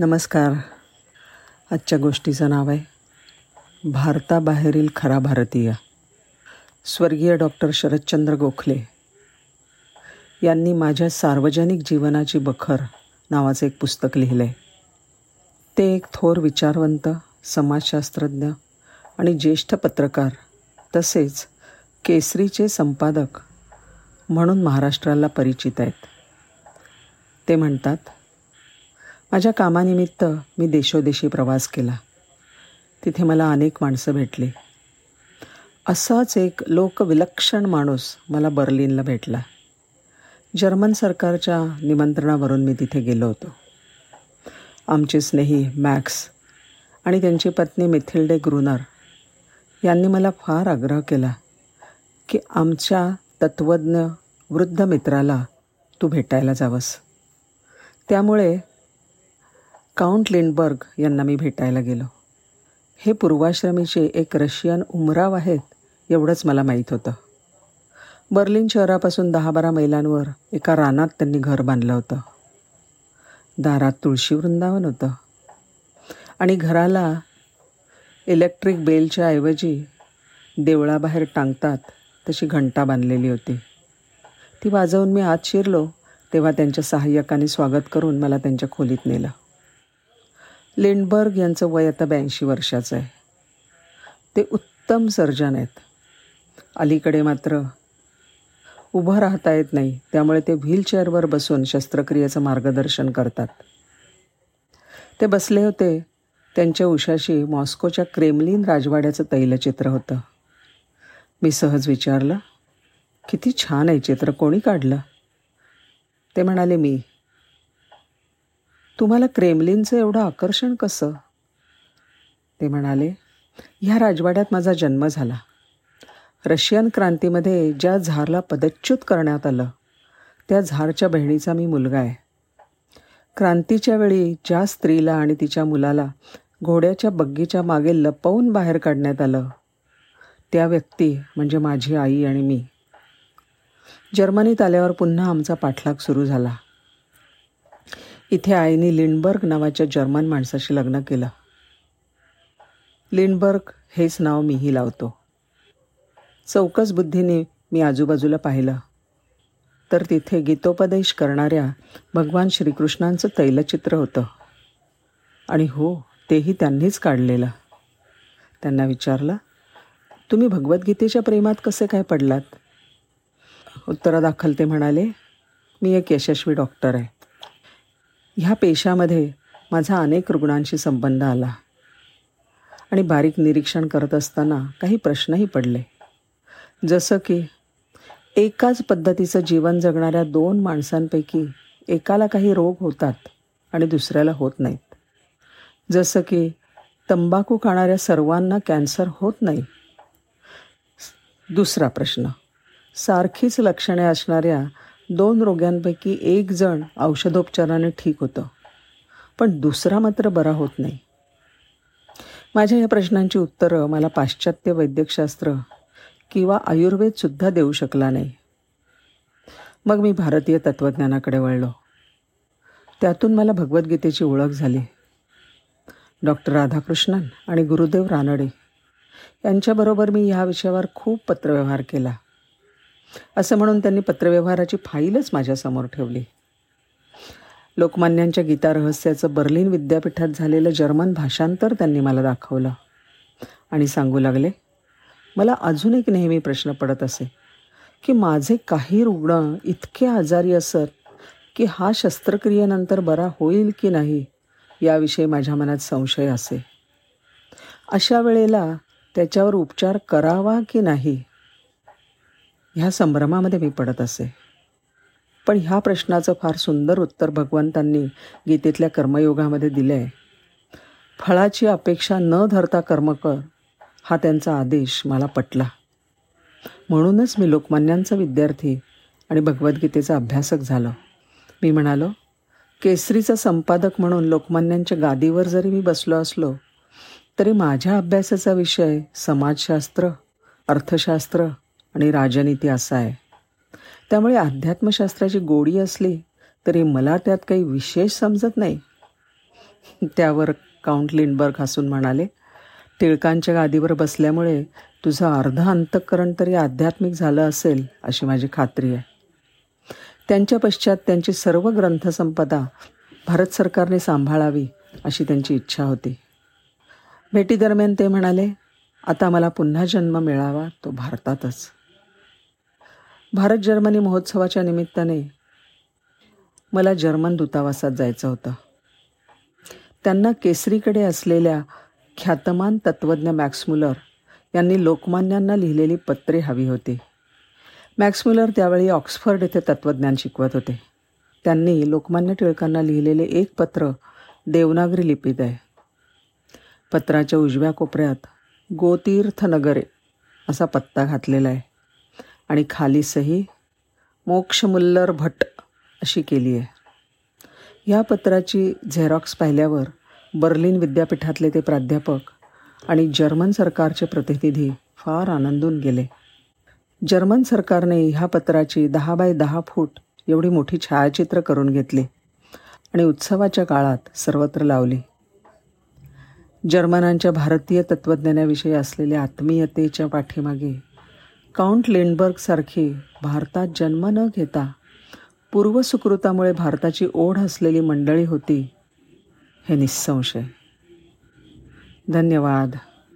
नमस्कार. आजच्या गोष्टीचं नाव आहे भारताबाहेरील खरा भारतीय. स्वर्गीय डॉक्टर शरदचंद्र गोखले यांनी माझ्या सार्वजनिक जीवनाची बखर नावाचं एक पुस्तक लिहिलं आहे ते एक थोर विचारवंत समाजशास्त्रज्ञ आणि ज्येष्ठ पत्रकार तसेच केसरीचे संपादक म्हणून महाराष्ट्राला परिचित आहेत. ते म्हणतात माझ्या कामानिमित्त मी देशोदेशी प्रवास केला. तिथे मला अनेक माणसं भेटली. असाच एक लोकविलक्षण माणूस मला बर्लिनला भेटला. जर्मन सरकारच्या निमंत्रणावरून मी तिथे गेलो होतो. आमचे स्नेही मॅक्स आणि त्यांची पत्नी मिथिल्डे ग्रुनर यांनी मला फार आग्रह केला की आमच्या तत्त्वज्ञ वृद्ध मित्राला तू भेटायला जावंस. त्यामुळे काउंट लिंडबर्ग यांना मी भेटायला गेलो. हे पूर्वाश्रमीचे एक रशियन उमराव आहेत एवढंच मला माहीत होतं. बर्लिन शहरापासून दहा बारा मैलांवर एका रानात त्यांनी घर बांधलं होतं. दारात तुळशी वृंदावन होतं. आणि घराला इलेक्ट्रिक बेलच्या ऐवजी देवळाबाहेर टांगतात तशी घंटा बांधलेली होती. ती वाजवून मी आत शिरलो तेव्हा त्यांच्या सहाय्यकाने स्वागत करून मला त्यांच्या खोलीत नेलं. लिंडबर्ग यांचं वय आता ब्याऐंशी वर्षाचं आहे. ते उत्तम सर्जन आहेत. अलीकडे मात्र उभं राहता येत नाही. त्यामुळे ते व्हीलचेअरवर बसून शस्त्रक्रियेचं मार्गदर्शन करतात. ते बसले होते. त्यांच्या उशाशी मॉस्कोच्या क्रेमलिन राजवाड्याचं तैलचित्र होतं. मी सहज विचारलं किती छान आहे चित्र. कोणी काढलं? ते म्हणाले मी. तुम्हाला क्रेमलिनचं एवढं आकर्षण कसं? ते म्हणाले ह्या राजवाड्यात माझा जन्म झाला. रशियन क्रांतीमध्ये ज्या झारला पदच्युत करण्यात आलं त्या झारच्या बहिणीचा मी मुलगा आहे. क्रांतीच्या वेळी ज्या स्त्रीला आणि तिच्या मुलाला घोड्याच्या बग्गीच्या मागे लपवून बाहेर काढण्यात आलं त्या व्यक्ती म्हणजे माझी आई आणि मी. जर्मनीत आल्यावर पुन्हा आमचा पाठलाग सुरू झाला. इथे आईने लिंडबर्ग नावाच्या जर्मन माणसाशी लग्न केलं. लिंडबर्ग हेच नाव मीही लावतो. चौकस बुद्धीने मी आजूबाजूला पाहिलं. तर तिथे गीतोपदेश करणाऱ्या भगवान श्रीकृष्णांचं तैलचित्र होतं. आणि हो तेही त्यांनीच काढलेलं. त्यांना विचारलं तुम्ही भगवद्गीतेच्या प्रेमात कसे काय पडलात? उत्तरादाखल ते म्हणाले मी एक यशस्वी डॉक्टर आहे. ह्या पेशामध्ये माझा अनेक रुग्णांशी संबंध आला. आणि बारीक निरीक्षण करत असताना काही प्रश्नही पडले. जसं की एकाच पद्धतीचं जीवन जगणाऱ्या दोन माणसांपैकी एकाला काही रोग होतात आणि दुसऱ्याला होत नाहीत. जसं की तंबाखू खाणाऱ्या सर्वांना कॅन्सर होत नाही. दुसरा प्रश्न सारखीच लक्षणे असणाऱ्या दोन रोग्यांपैकी एक जण औषधोपचाराने ठीक होतं. पण दुसरा मात्र बरा होत नाही. माझ्या या प्रश्नांची उत्तरं मला पाश्चात्य वैद्यकशास्त्र किंवा आयुर्वेदसुद्धा देऊ शकला नाही. मग मी भारतीय तत्त्वज्ञानाकडे वळलो. त्यातून मला भगवद्गीतेची ओळख झाली. डॉक्टर राधाकृष्णन आणि गुरुदेव रानडे यांच्याबरोबर मी ह्या विषयावर खूप पत्रव्यवहार केला. असं म्हणून त्यांनी पत्रव्यवहाराची फाईलच माझ्यासमोर ठेवली. लोकमान्यांच्या गीता रहस्याचं बर्लिन विद्यापीठात झालेलं जर्मन भाषांतर त्यांनी मला दाखवलं. आणि सांगू लागले मला अजून एक नेहमी प्रश्न पडत असे की माझे काही रुग्ण इतके आजारी असत की हा शस्त्रक्रियेनंतर बरा होईल की नाही याविषयी माझ्या मनात संशय असे. अशा वेळेला त्याच्यावर उपचार करावा की नाही ह्या संभ्रमामध्ये मी पडत असे. पण ह्या प्रश्नाचं फार सुंदर उत्तर भगवंतांनी गीतेतल्या कर्मयोगामध्ये दिलं आहे फळाची अपेक्षा न धरता कर्म कर हा त्यांचा आदेश मला पटला. म्हणूनच मी लोकमान्यांचा विद्यार्थी आणि भगवद्गीतेचा अभ्यासक झालो. मी म्हणालो केसरीचा संपादक म्हणून लोकमान्यांच्या गादीवर जरी मी बसलो असलो तरी माझ्या अभ्यासाचा विषय समाजशास्त्र अर्थशास्त्र आणि राजनीती असा आहे. त्यामुळे अध्यात्मशास्त्राची गोडी असली तरी मला त्यात काही विशेष समजत नाही. त्यावर काउंट लिंडबर्ग हसून म्हणाले टिळकांच्या गादीवर बसल्यामुळे तुझं अर्ध अंतःकरण तरी आध्यात्मिक झालं असेल अशी माझी खात्री आहे. त्यांच्या पश्चात त्यांची सर्व ग्रंथसंपदा भारत सरकारने सांभाळावी अशी त्यांची इच्छा होती. भेटीदरम्यान ते म्हणाले आता मला पुन्हा जन्म मिळावा तो भारतातच. भारत जर्मनी महोत्सवाच्या निमित्ताने मला जर्मन दूतावासात जायचं होतं. त्यांना केसरीकडे असलेल्या ख्यातमान तत्त्वज्ञ मॅक्समुलर यांनी लोकमान्यांना लिहिलेली पत्रे हवी होती. मॅक्समुलर त्यावेळी ऑक्सफर्ड येथे तत्त्वज्ञान शिकवत होते. त्यांनी लोकमान्य टिळकांना लिहिलेले एक पत्र देवनागरी लिपीत आहे. पत्राच्या उजव्या कोपऱ्यात गोतीर्थनगरे असा पत्ता घातलेला आहे. आणि खाली सही मोक्षमुल्लर भट अशी केली आहे. या पत्राची झेरॉक्स पाहिल्यावर बर्लिन विद्यापीठातले ते प्राध्यापक आणि जर्मन सरकारचे प्रतिनिधी फार आनंदून गेले. जर्मन सरकारने ह्या पत्राची दहा बाय दहा फूट एवढी मोठी छायाचित्र करून घेतली आणि उत्सवाच्या काळात सर्वत्र लावली. जर्मनांच्या भारतीय तत्त्वज्ञानाविषयी असलेल्या आत्मीयतेच्या पाठीमागे काउंट लेंडबर्गसारखी भारतात जन्म न घेता पूर्वसुकृतामुळे भारताची ओढ असलेली मंडळी होती हे निःसंशय. धन्यवाद.